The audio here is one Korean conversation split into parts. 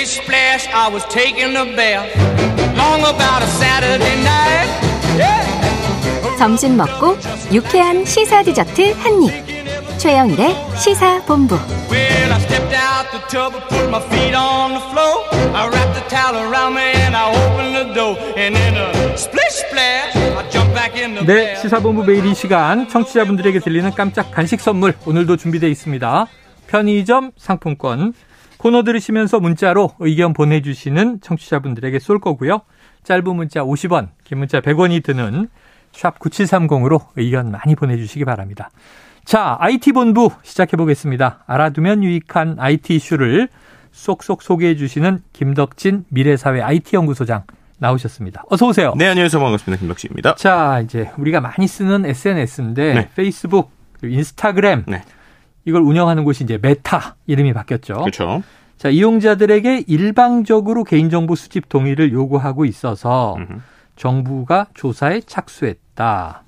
Splish splash, I was taking a bath. Long about a Saturday night. Yeah. 점심 먹고 유쾌한 시사 디저트 한 입. 최영일의 시사 본부. Well, I stepped out the tub and put my feet on the floor. I wrapped the towel around me and I opened the door. And in a splish splash, I jumped back in the 네, bath. 시사본부 매일 이 시간 청취자분들에게 드리는 깜짝 간식 선물 오늘도 준비되어 있습니다. 편의점 상품권 코너 들으시면서 문자로 의견 보내주시는 청취자분들에게 쏠 거고요. 짧은 문자 50원, 긴 문자 100원이 드는 샵 9730으로 의견 많이 보내주시기 바랍니다. 자, IT본부 시작해 보겠습니다. 알아두면 유익한 IT 이슈를 쏙쏙 소개해 주시는 김덕진 미래사회 IT연구소장 나오셨습니다. 어서 오세요. 네, 안녕하세요. 반갑습니다. 김박지입니다. 자, 이제 우리가 많이 쓰는 SNS인데 네. 페이스북, 인스타그램 네. 이걸 운영하는 곳이 이제 메타 이름이 바뀌었죠. 그렇죠. 자, 이용자들에게 일방적으로 개인정보 수집 동의를 요구하고 있어서 음흠. 정부가 조사에 착수했다.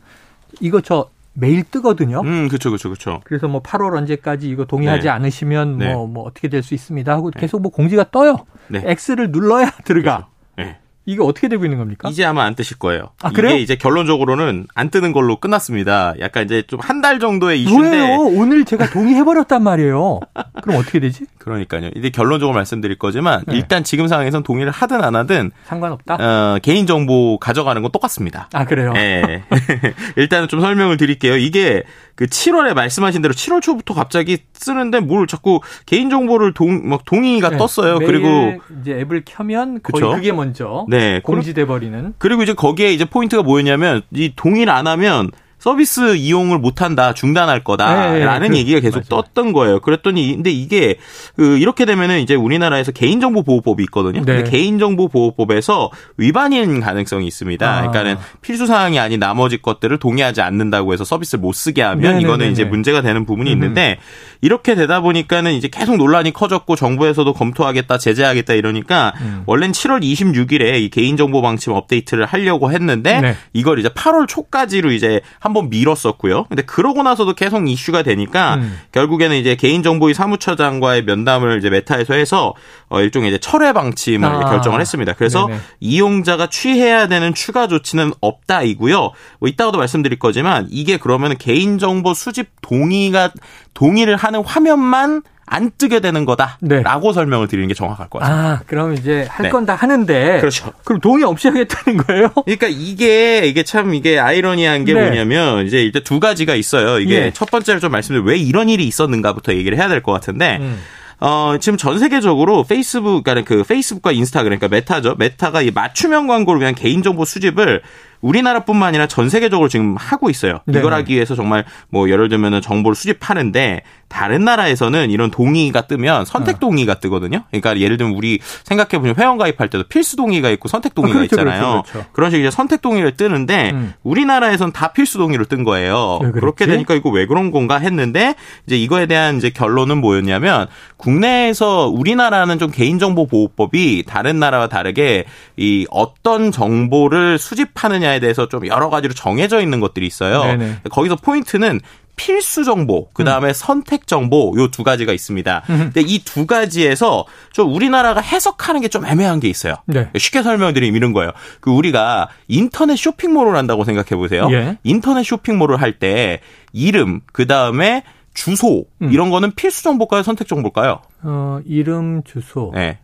이거 저 매일 뜨거든요. 음, 그렇죠, 그렇죠, 그렇죠. 그래서 뭐 8월 언제까지 이거 동의하지 네. 않으시면 네. 뭐, 뭐 어떻게 될 수 있습니다 하고 계속 뭐 공지가 떠요. 네. X를 눌러야 들어가. 네. 이게 어떻게 되고 있는 겁니까? 이제 아마 안 뜨실 거예요. 아, 그래요? 이게 이제 결론적으로는 안 뜨는 걸로 끝났습니다. 약간 이제 좀 한 달 정도의 이슈인데. 왜요? 오늘 제가 동의해버렸단 말이에요. 그럼 어떻게 되지? 그러니까요. 이제 결론적으로 말씀드릴 거지만 네. 일단 지금 상황에선 동의를 하든 안 하든 상관없다? 어, 개인 정보 가져가는 건 똑같습니다. 아, 그래요? 예. 일단은 좀 설명을 드릴게요. 이게 그 7월에 말씀하신 대로 7월 초부터 갑자기 쓰는데 뭘 자꾸 개인 정보를 동, 막 동의가 네. 떴어요. 그리고 이제 앱을 켜면 거의 그쵸? 그게 먼저 네. 공지돼 버리는. 그리고 이제 거기에 이제 포인트가 뭐였냐면 이 동의를 안 하면 서비스 이용을 못한다, 중단할 거다라는 네, 그, 얘기가 계속 맞아요. 떴던 거예요. 그랬더니 근데 이게 그 이렇게 되면은 이제 우리나라에서 개인정보 보호법이 있거든요. 네. 근데 개인정보 보호법에서 위반인 가능성이 있습니다. 아. 그러니까는 필수 사항이 아닌 나머지 것들을 동의하지 않는다고 해서 서비스를 못 쓰게 하면 네네네네. 이거는 이제 문제가 되는 부분이 음흠. 있는데 이렇게 되다 보니까는 이제 계속 논란이 커졌고 정부에서도 검토하겠다, 제재하겠다 이러니까 음. 원래는 7월 26일에 이 개인정보 방침 업데이트를 하려고 했는데 네. 이걸 이제 8월 초까지로 이제 한번 미뤘었고요. 근데 그러고 나서도 계속 이슈가 되니까 음. 결국에는 이제 개인정보위 사무처장과의 면담을 이제 메타에서 해서 어 일종의 이제 철회 방침을 아. 결정을 했습니다. 그래서 네네. 이용자가 취해야 되는 추가 조치는 없다이고요. 뭐 이따가도 말씀드릴 거지만 이게 그러면 개인정보 수집 동의가 동의를 하는 화면만 안 뜨게 되는 거다라고 설명을 드리는 게 정확할 것 같습니다. 아, 그럼 이제 할 네. 건다 하는데. 그렇죠. 그럼 동의 없이 하겠다는 거예요? 그러니까 이게 이게 참 이게 아이러니한 게 네. 뭐냐면 이제 일단 두 가지가 있어요. 이게 예. 첫 번째로 좀 말씀드릴 왜 이런 일이 있었는가부터 얘기를 해야 될 것 같은데 음. 어, 지금 전 세계적으로 페이스북, 그러니까 그 페이스북과 인스타그램, 그러니까 메타죠. 메타가 이 맞춤형 광고를 위한 개인정보 수집을 우리나라뿐만 아니라 전 세계적으로 지금 하고 있어요. 네. 이걸 하기 위해서 정말 뭐 예를 들면은 정보를 수집하는데 다른 나라에서는 이런 동의가 뜨면 선택 동의가 뜨거든요. 그러니까 예를 들면 우리 생각해 보면 회원 가입할 때도 필수 동의가 있고 선택 동의가 아, 그렇죠, 있잖아요. 그렇죠, 그렇죠. 이런 식으로 이제 선택 동의를 뜨는데 음. 우리나라에선 다 필수 동의로 뜬 거예요. 그렇게 되니까 이거 왜 그런 건가 했는데 이제 이거에 대한 이제 결론은 뭐였냐면 국내에서 우리나라는 좀 개인정보 보호법이 다른 나라와 다르게 이 어떤 정보를 수집하느냐 에 대해서 좀 여러 가지로 정해져 있는 것들이 있어요. 네네. 거기서 포인트는 필수 정보, 그 다음에 선택 정보, 요 두 가지가 있습니다. 근데 이 두 가지에서 좀 우리나라가 해석하는 게 좀 애매한 게 있어요. 네. 쉽게 설명드리면 이런 거예요. 그 우리가 인터넷 쇼핑몰을 한다고 생각해 보세요. 예. 인터넷 쇼핑몰을 할 때 이름, 그 다음에 주소, 음. 이런 거는 필수 정보일까요? 선택 정보일까요? 어, 이름, 주소, 네.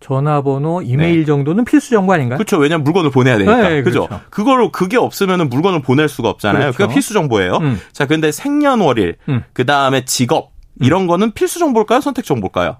전화번호, 이메일 정도는 필수 정보 아닌가요? 그렇죠. 왜냐면 물건을 보내야 되니까. 네, 그죠? 그렇죠. 그걸 그게 없으면 물건을 보낼 수가 없잖아요. 그렇죠. 그러니까 필수 정보예요. 음. 자, 근데 생년월일, 음. 그 다음에 직업 이런 거는 필수 정보일까요? 선택 정보일까요?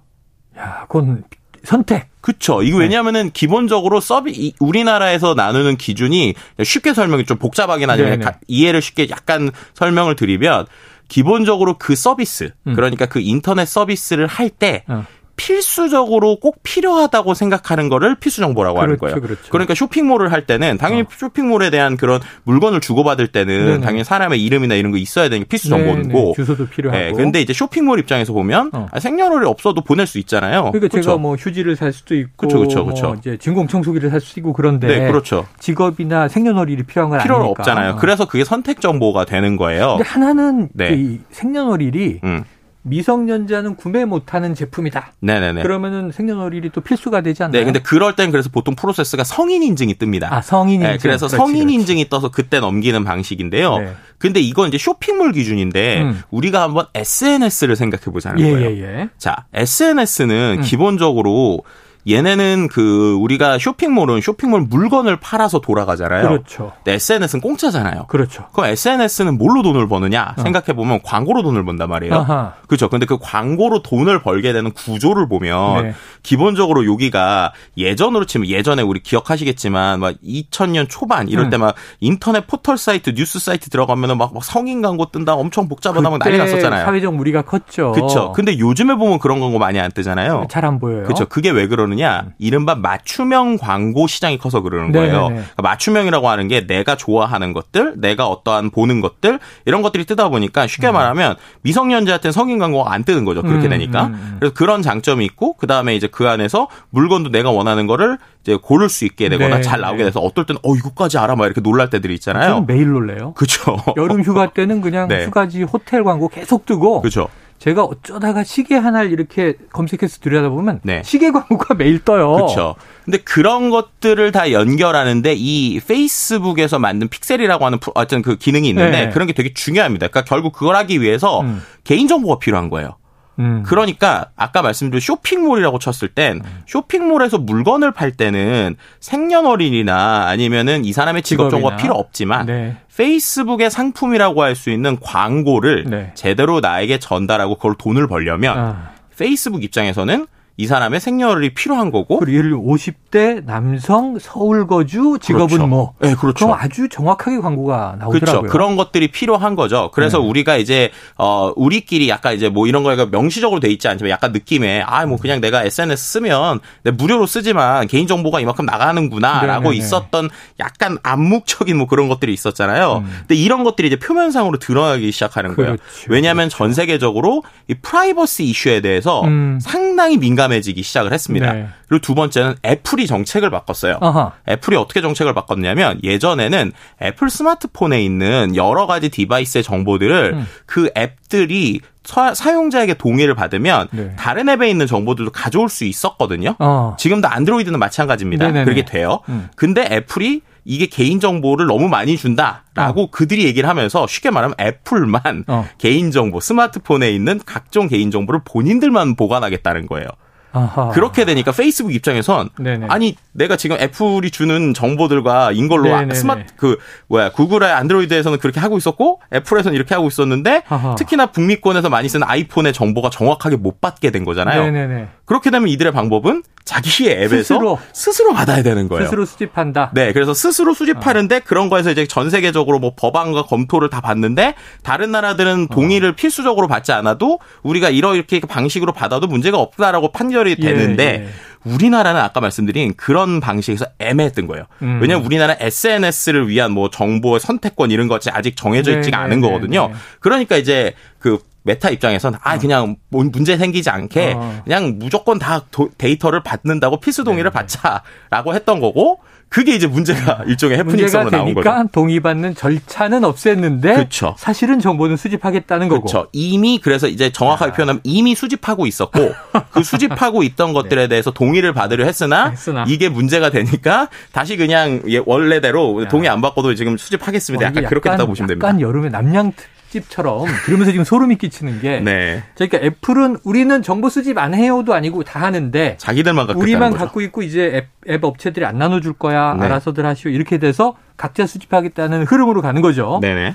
야, 그건 선택. 그쵸. 이거 네. 왜냐하면은 기본적으로 서비 이- 우리나라에서 나누는 기준이 쉽게 설명이 좀 복잡하긴 하지만 네네. 가- 이해를 쉽게 약간 설명을 드리면 기본적으로 그 서비스 음. 그러니까 그 인터넷 서비스를 할때 어. 필수적으로 꼭 필요하다고 생각하는 거를 필수 정보라고 하는 그렇죠, 거예요. 그렇죠. 러니까 쇼핑몰을 할 때는 당연히 쇼핑몰에 대한 그런 물건을 주고받을 때는 네네. 당연히 사람의 이름이나 이런 거 있어야 되는 게 필수 네, 정보고 네. 주소도 필요하고. 예, 근데 이제 쇼핑몰 입장에서 보면 어. 아, 생년월일 없어도 보낼 수 있잖아요. 그러니까 제가 그쵸? 뭐 휴지를 살 수도 있고, 그쵸, 그쵸, 뭐 그쵸. 이제 진공 청소기를 살 수도 있고 그런데 네, 그렇죠. 직업이나 생년월일이 필요한 건 필요는 아니니까. 없잖아요. 그래서 그게 선택 정보가 되는 거예요. 근데 하나는 네. 이 생년월일이 음. 미성년자는 구매 못하는 제품이다. 네네네. 그러면은 생년월일이 또 필수가 되지 않나요? 네, 근데 그럴 땐 그래서 보통 프로세스가 성인 인증이 뜹니다. 아 성인 인증. 네, 그래서 그렇지, 성인 그렇지. 인증이 떠서 그때 넘기는 방식인데요. 네. 근데 이건 이제 쇼핑몰 기준인데 음. 우리가 한번 SNS를 생각해 보자는 예, 거예요. 예, 예. 자, SNS는 음. 기본적으로 얘네는 그 우리가 쇼핑몰은 쇼핑몰 물건을 팔아서 돌아가잖아요. 그렇죠. 근데 SNS는 공짜잖아요. 그렇죠. 그럼 SNS는 뭘로 돈을 버느냐 생각해 보면 광고로 돈을 번단 말이에요. 어. 아하. 그렇죠. 근데 그 광고로 돈을 벌게 되는 구조를 보면 네. 기본적으로 여기가 예전으로 치면 예전에 우리 기억하시겠지만 막 2000년 초반 이럴 음. 때막 인터넷 포털 사이트 뉴스 사이트 들어가면은 막, 막 성인 광고 뜬다 엄청 복잡하다 막 난리 났었잖아요. 사회적 무리가 컸죠. 그렇죠. 근데 요즘에 보면 그런 광고 많이 안 뜨잖아요. 잘 안 보여요. 그렇죠. 그게 왜 그러 느냐? 이른바 맞춤형 광고 시장이 커서 그러는 네네네. 거예요. 그러니까 맞춤형이라고 하는 게 내가 좋아하는 것들, 내가 어떠한 보는 것들 이런 것들이 뜨다 보니까 쉽게 말하면 미성년자한테는 성인 광고가 안 뜨는 거죠. 그렇게 음, 되니까. 음, 음. 그래서 그런 장점이 있고 그 다음에 이제 그 안에서 물건도 내가 원하는 거를 이제 고를 수 있게 되거나 네, 잘 나오게 네. 돼서 어떨 때는 어 이거까지 알아 막 이렇게 놀랄 때들이 있잖아요. 매일 놀래요. 그렇죠. 여름 휴가 때는 그냥 네. 휴가지 호텔 광고 계속 뜨고 그렇죠. 제가 어쩌다가 시계 하나를 이렇게 검색해서 들여다보면 네. 시계 광고가 매일 떠요. 그렇죠. 근데 그런 것들을 다 연결하는데 이 페이스북에서 만든 픽셀이라고 하는 어떤 그 기능이 있는데 네. 그런 게 되게 중요합니다. 그러니까 결국 그걸 하기 위해서 음. 개인 정보가 필요한 거예요. 음. 그러니까 아까 말씀드린 쇼핑몰이라고 쳤을 땐 쇼핑몰에서 물건을 팔 때는 생년월일이나 아니면은 이 사람의 직업 정보가. 필요 없지만 네. 페이스북의 상품이라고 할 수 있는 광고를 네. 제대로 나에게 전달하고 그걸 돈을 벌려면 아. 페이스북 입장에서는 이 사람의 생년월일이 필요한 거고 그리고 예를 들어 50대 남성 서울 거주 직업은 그렇죠. 뭐 네, 그렇죠. 그럼 아주 정확하게 광고가 나오더라고요. 그렇죠. 그런 것들이 필요한 거죠. 그래서 네. 우리가 이제 어 우리끼리 약간 이제 뭐 이런 거가 명시적으로 돼 있지 않지만 약간 느낌에 아 뭐 그냥 내가 SNS 쓰면 내 무료로 쓰지만 개인 정보가 이만큼 나가는구나라고 네네네. 있었던 약간 암묵적인 뭐 그런 것들이 있었잖아요. 근데 이런 것들이 이제 표면상으로 드러나기 시작하는 거예요. 음. 그렇죠. 왜냐하면 전 세계적으로 이 프라이버시 이슈에 대해서 음. 상당히 민감 해지기 시작을 했습니다. 네. 그리고 두 번째는 애플이 정책을 바꿨어요. 아하. 애플이 어떻게 정책을 바꿨냐면 예전에는 애플 스마트폰에 있는 여러 가지 device의 정보들을 음. 그 앱들이 사- 사용자에게 동의를 받으면 네. 다른 앱에 있는 정보들도 가져올 수 있었거든요. 어. 지금도 안드로이드는 마찬가지입니다. 네네네. 그렇게 돼요. 음. 근데 애플이 이게 개인 정보를 너무 많이 준다라고 그들이 얘기를 하면서 쉽게 말하면 애플만 어. 개인 정보, 스마트폰에 있는 각종 개인 정보를 본인들만 보관하겠다는 거예요. 아하. 그렇게 되니까 페이스북 입장에선 네네. 아니 내가 지금 애플이 주는 정보들과 인걸로 아- 네네네. 스마트 그 뭐야 구글의 안드로이드에서는 그렇게 하고 있었고 애플에서는 이렇게 하고 있었는데 아하. 특히나 북미권에서 많이 쓰는 아이폰의 정보가 정확하게 못 받게 된 거잖아요. 네네네. 그렇게 되면 이들의 방법은 자기의 앱에서 스스로. 스스로, 받아야 되는 거예요. 스스로 수집한다. 네, 그래서 스스로 수집하는데 그런 거에서 이제 전 세계적으로 뭐 법안과 검토를 다 받는데 다른 나라들은 동의를 필수적으로 받지 않아도 우리가 이렇게 방식으로 받아도 문제가 없다라고 판결 이 예, 되는데 예. 우리나라는 아까 말씀드린 그런 방식에서 애매했던 거예요. 음. 왜냐하면 우리나라 SNS를 위한 뭐 정보의 선택권 이런 것이 아직 정해져 네, 있지가 네, 않은 네, 거거든요. 네. 그러니까 이제 그 메타 입장에서는 아 그냥 뭔 문제 생기지 않게 어. 그냥 무조건 다 도- 데이터를 받는다고 필수 네, 동의를 받자라고 했던 거고 그게 이제 문제가 일종의 음. 문제가 해프닝성으로 나온 되니까 거죠. 동의받는 절차는 없앴는데 그쵸. 사실은 정보는 수집하겠다는 거고. 그렇죠. 이미 그래서 이제 정확하게 아. 표현하면 이미 수집하고 있었고 그 수집하고 있던 것들에 대해서 동의를 받으려 했으나, 네. 했으나. 이게 문제가 되니까 다시 그냥 예, 원래대로 동의 안 받고도 지금 수집하겠습니다. 어, 이게 약간 그렇게 됐다고 보시면 됩니다. 약간 여름에 남양 특 집처럼 들으면서 지금 소름이 끼치는 게 네. 자, 그러니까 애플은 우리는 정보 수집 안 해요도 아니고 다 하는데 자기들만 갖고 우리만 거죠. 갖고 있고 이제 앱, 앱 업체들이 안 나눠줄 거야 네. 알아서들 하시오 이렇게 돼서 각자 수집하겠다는 흐름으로 가는 거죠. 네네.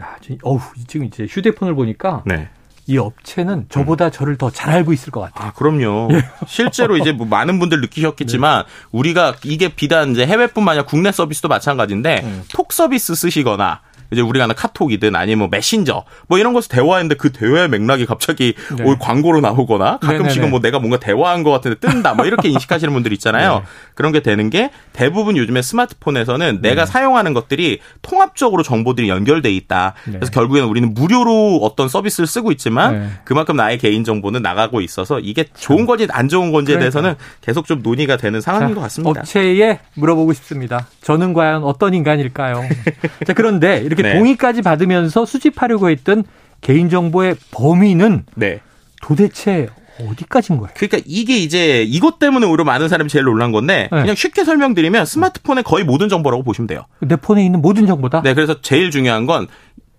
야, 지금, 어우 지금 이제 휴대폰을 보니까 네. 이 업체는 저보다 저를 더 잘 알고 있을 것 같아요. 아, 그럼요. 예. 실제로 이제 뭐 많은 분들 느끼셨겠지만 네. 우리가 이게 비단 이제 해외뿐만 아니라 국내 서비스도 마찬가지인데 음. 톡 서비스 쓰시거나 이제 우리가 하는 카톡이든 아니면 뭐 메신저 뭐 이런 것을 대화했는데 그 대화의 맥락이 갑자기 네. 올 광고로 나오거나 가끔씩은 네네네. 뭐 내가 뭔가 대화한 것 같은데 뜬다 뭐 이렇게 인식하시는 분들 있잖아요. 네. 그런 게 되는 게 대부분 요즘에 스마트폰에서는 내가 사용하는 것들이 통합적으로 정보들이 연결돼 있다. 네. 그래서 결국에는 우리는 무료로 어떤 서비스를 쓰고 있지만 네. 그만큼 나의 개인 정보는 나가고 있어서 이게 좋은 건지 안 좋은 건지에. 대해서는 계속 좀 논의가 되는 상황인 것 자, 같습니다. 업체에 물어보고 싶습니다. 저는 과연 어떤 인간일까요? 자, 그런데 이렇게 네. 동의까지 받으면서 수집하려고 했던 개인정보의 범위는 네. 도대체 어디까지인 거예요? 그러니까 이게 이제 이것 때문에 오히려 많은 사람이 제일 놀란 건데 네. 그냥 쉽게 설명드리면 스마트폰의 거의 모든 정보라고 보시면 돼요. 내 폰에 있는 모든 정보다? 네, 그래서 제일 중요한 건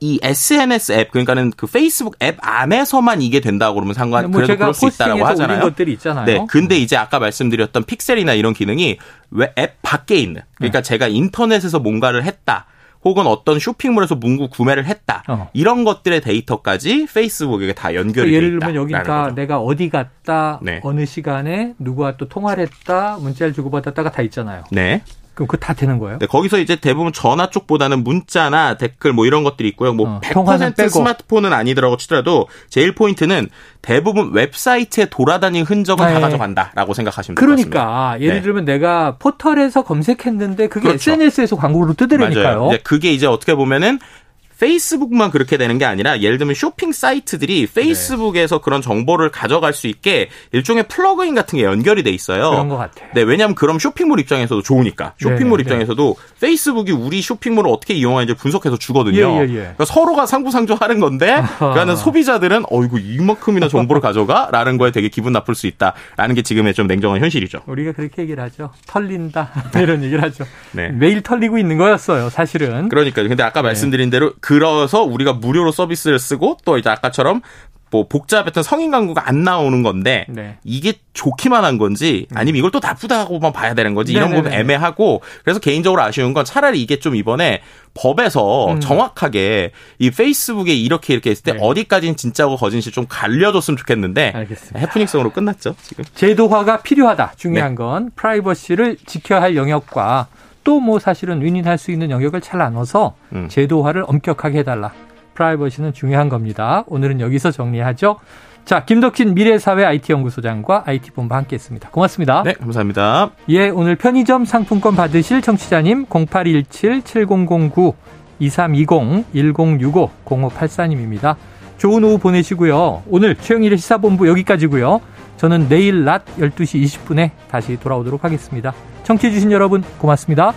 이 SNS 앱 그러니까는 그 페이스북 앱 안에서만 이게 된다고 그러면 상관 뭐 그래도 그럴 수 있다라고 하잖아요. 올린 것들이 있잖아요. 네, 근데 이제 아까 말씀드렸던 픽셀이나 이런 기능이 왜 앱 밖에 있는 그러니까 제가 인터넷에서 뭔가를 했다. 혹은 어떤 쇼핑몰에서 문구 구매를 했다. 어. 이런 것들의 데이터까지 페이스북에 다 연결이 돼 예를. 들면 여기가 내가 어디 갔다, 네. 어느 시간에 누구와 또 통화를 했다, 문자를 주고받았다가 다 있잖아요. 네. 그럼 그거 다 되는 거예요? 네, 거기서 이제 대부분 전화 쪽보다는 문자나 댓글 뭐 이런 것들이 있고요. 뭐 어, 통화는 100% 빼고. 스마트폰은 아니더라고 치더라도 제일 포인트는 대부분 웹사이트에 돌아다닌 흔적은 네. 다 가져간다라고 생각하시면 될것 같습니다. 그러니까 예를 네. 들면 내가 포털에서 검색했는데 그게 그렇죠. SNS에서 광고로 뜨더라니까요. 맞아요. 이제 그게 이제 어떻게 보면은 페이스북만 그렇게 되는 게 아니라 예를 들면 쇼핑 사이트들이 페이스북에서 네. 그런 정보를 가져갈 수 있게 일종의 플러그인 같은 게 연결이 돼 있어요. 그런 것 같아. 네, 왜냐하면 그럼 쇼핑몰 입장에서도 좋으니까. 쇼핑몰 네, 네. 입장에서도 페이스북이 우리 쇼핑몰을 어떻게 이용하는지 분석해서 주거든요. 예, 예, 예. 그러니까 서로가 상부상조하는 건데, 그러니까 소비자들은 어이구 이만큼이나 정보를 가져가라는 거에 되게 기분 나쁠 수 있다라는 게 지금의 좀 냉정한 현실이죠. 우리가 그렇게 얘기를 하죠. 털린다. 이런 얘기를 하죠. 네. 매일 털리고 있는 거였어요, 사실은. 그러니까 근데 아까 말씀드린 대로 그래서 우리가 무료로 서비스를 쓰고 또 이제 아까처럼 뭐 복잡했던 성인 광고가 안 나오는 건데 네. 이게 좋기만 한 건지 아니면 이걸 또 나쁘다고만 봐야 되는 건지 이런 네네네. 부분 애매하고 그래서 개인적으로 아쉬운 건 차라리 이게 좀 이번에 법에서 정확하게 이 페이스북에 이렇게 이렇게 했을 때 음. 네. 어디까지는 진짜고 거짓인지 좀 갈려줬으면 좋겠는데 알겠습니다. 해프닝성으로 끝났죠 지금. 제도화가 필요하다. 중요한 네. 건 프라이버시를 지켜야 할 영역과 또 뭐 사실은 윈윈할 수 있는 영역을 잘 나눠서 음. 제도화를 엄격하게 해달라. 프라이버시는 중요한 겁니다. 오늘은 여기서 정리하죠. 자, 김덕진 미래사회 IT연구소장과 IT본부 함께 했습니다. 고맙습니다. 네 감사합니다. 예, 오늘 편의점 상품권 받으실 청취자님 0817-7009-2320-1065-0584님입니다. 좋은 오후 보내시고요. 오늘 최영일의 시사본부 여기까지고요. 저는 내일 낮 12시 20분에 다시 돌아오도록 하겠습니다. 청취해주신 여러분 고맙습니다.